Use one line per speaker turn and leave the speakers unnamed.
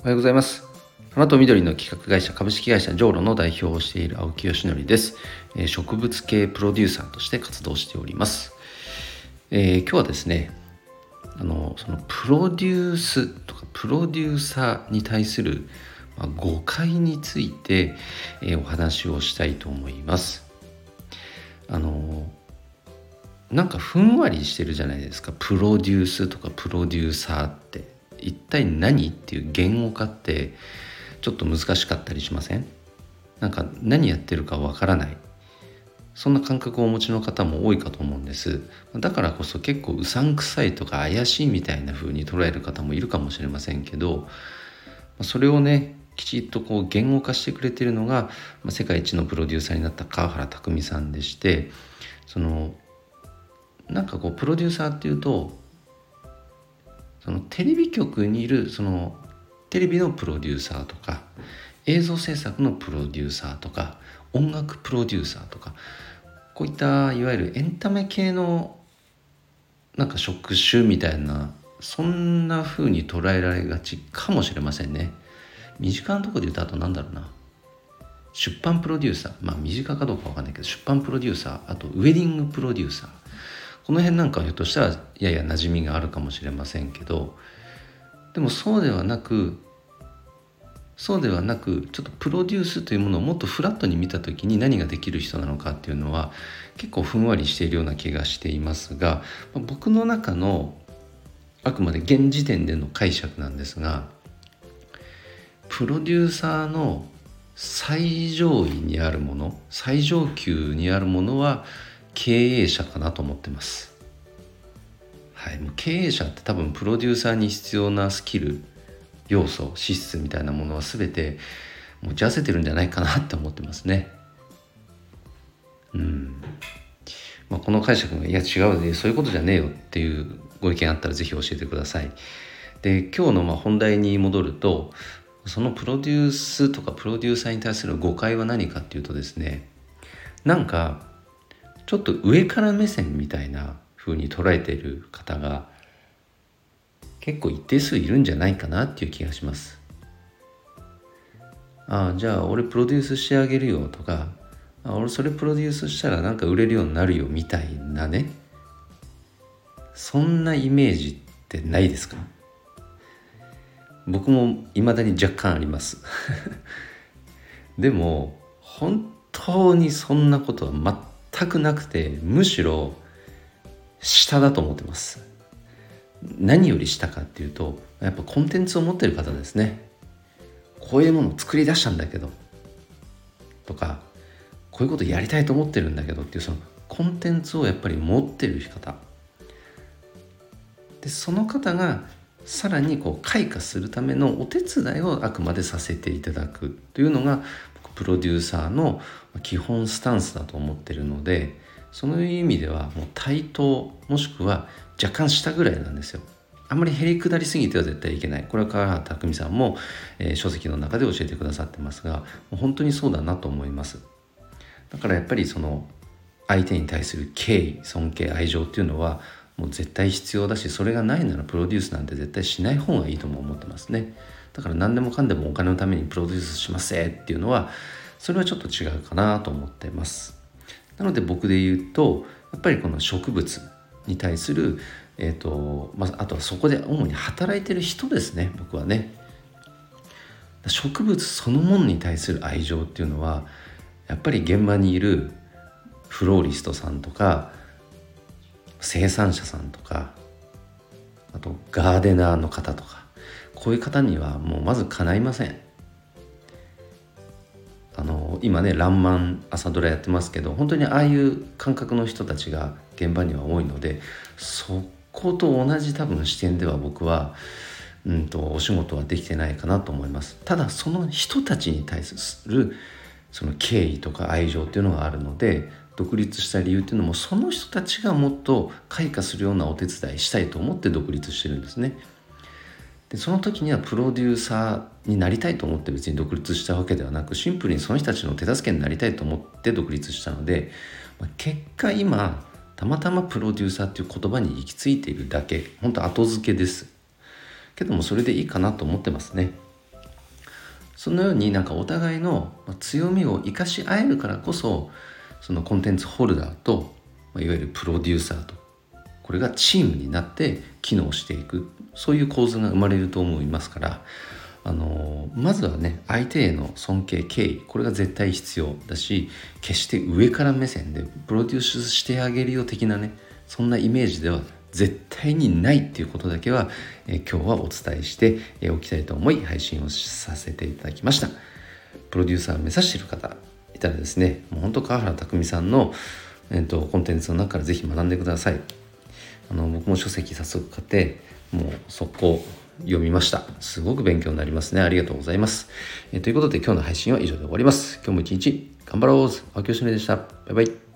おはようございます。花と緑の企画会社株式会社ジョーロの代表をしている青木よしのりです、え、植物系プロデューサーとして活動しております、えー、今日はですねあのそのプロデュースとかプロデューサーに対する、ま、誤解について、えー、お話をしたいと思います。あのなんかふんわりしてるじゃないですか。プロデュースとかプロデューサーって。一体何っていう言語化ってちょっと難しかったりしません？なんか何やってるかわからない。そんな感覚をお持ちの方も多いかと思うんです。だからこそ結構うさんくさいとか怪しいみたいな風に捉える方もいるかもしれませんけどそれをねきちっとこう言語化してくれてるのが世界一のプロデューサーになった川原拓海さんでしてそのなんかこうプロデューサーっていうとそのテレビ局にいるそのテレビのプロデューサーとか映像制作のプロデューサーとか音楽プロデューサーとかこういったいわゆるエンタメ系のなんか職種みたいなそんな風に捉えられがちかもしれませんね。身近なとこで言うとあとなんだろうな。出版プロデューサー。まあ身近かどうかわかんないけど出版プロデューサー。あとウェディングプロデューサー。この辺なんかひょっとしたらやや馴染みがあるかもしれませんけどでもそうではなくそうではなくちょっとプロデュースというものをもっとフラットに見た時に何ができる人なのかっていうのは結構ふんわりしているような気がしていますが僕の中のあくまで現時点での解釈なんですがプロデューサーの最上位にあるもの最上級にあるものは経営者かなと思ってます。はい、もう経営者って多分プロデューサーに必要なスキル要素資質みたいなものは全て持ち合わせてるんじゃないかなって思ってますね。うんまあ、この解釈がいや違うでそういうことじゃねえよっていうご意見あったら是非教えてください。で今日のま本題に戻るとそのプロデュースとかプロデューサーに対する誤解は何かっていうとですねなんかちょっと上から目線みたいな風に捉えてる方が結構一定数いるんじゃないかなっていう気がします。ああじゃあ俺プロデュースしてあげるよとかあ俺それプロデュースしたらなんか売れるようになるよみたいなね。そんなイメージってないですか？僕も未だに若干あります。でも本当にそんなことは全くなくてむしろ下だと思ってます。何より下かっていうとやっぱコンテンツを持ってる方ですね。こういうものを作り出したんだけどとかこういうことやりたいと思ってるんだけどっていうそのコンテンツをやっぱり持ってる方。でその方がさらにこう開花するためのお手伝いをあくまでさせていただくというのがプロデューサーの基本スタンスだと思ってるのでその意味ではもう対等もしくは若干下ぐらいなんですよ。あんまりへりくだりすぎては絶対いけない。これは川原拓さんも、えー、書籍の中で教えてくださってますが、もう本当にそうだなと思います。だからやっぱりその相手に対する敬意、尊敬、愛情っていうのはもう絶対必要だし、それがないならプロデュースなんて絶対しない方がいいとも思ってますね。だから何でもかんでもお金のためにプロデュースしますっていうのはそれはちょっと違うかなと思ってます。なので僕で言うとやっぱりこの植物に対するえーとまあ、あとはそこで主に働いてる人ですね僕はね。植物そのものに対する愛情っていうのはやっぱり現場にいるフローリストさんとか生産者さんとかあとガーデナーの方とかこういう方にはもうまず叶いませんあの今ね「らんまん」朝ドラやってますけど本当にああいう感覚の人たちが現場には多いのでそこと同じ多分視点では僕はうんとお仕事はできてないかなと思いますただその人たちに対するその敬意とか愛情っていうのがあるので独立した理由っていうのもその人たちがもっと開花するようなお手伝いしたいと思って独立してるんですね。でその時にはプロデューサーになりたいと思って別に独立したわけではなくシンプルにその人たちの手助けになりたいと思って独立したので、まあ、結果今たまたまプロデューサーっていう言葉に行き着いているだけ本当後付けです。けどもそれでいいかなと思ってますね。そのようになんかお互いの強みを生かし合えるからこそそのコンテンツホルダーといわゆるプロデューサーとこれがチームになって機能していく。そういう構図が生まれると思いますから。あのまずはね相手への尊敬敬意。これが絶対必要だし決して上から目線でプロデュースしてあげるよ的なねそんなイメージでは絶対にないっていうことだけは、え今日はお伝えしておきたいと思い配信をさせていただきました。プロデューサーを目指している方いたらですねもう本当川原拓実さんの、えーと、コンテンツの中から是非学んでください。あの僕も書籍早速買ってもう速攻読みました。すごく勉強になりますね。ありがとうございます。え、ということで今日の配信は以上で終わります。今日も一日頑張ろう青木よしのりでした。バイバイ。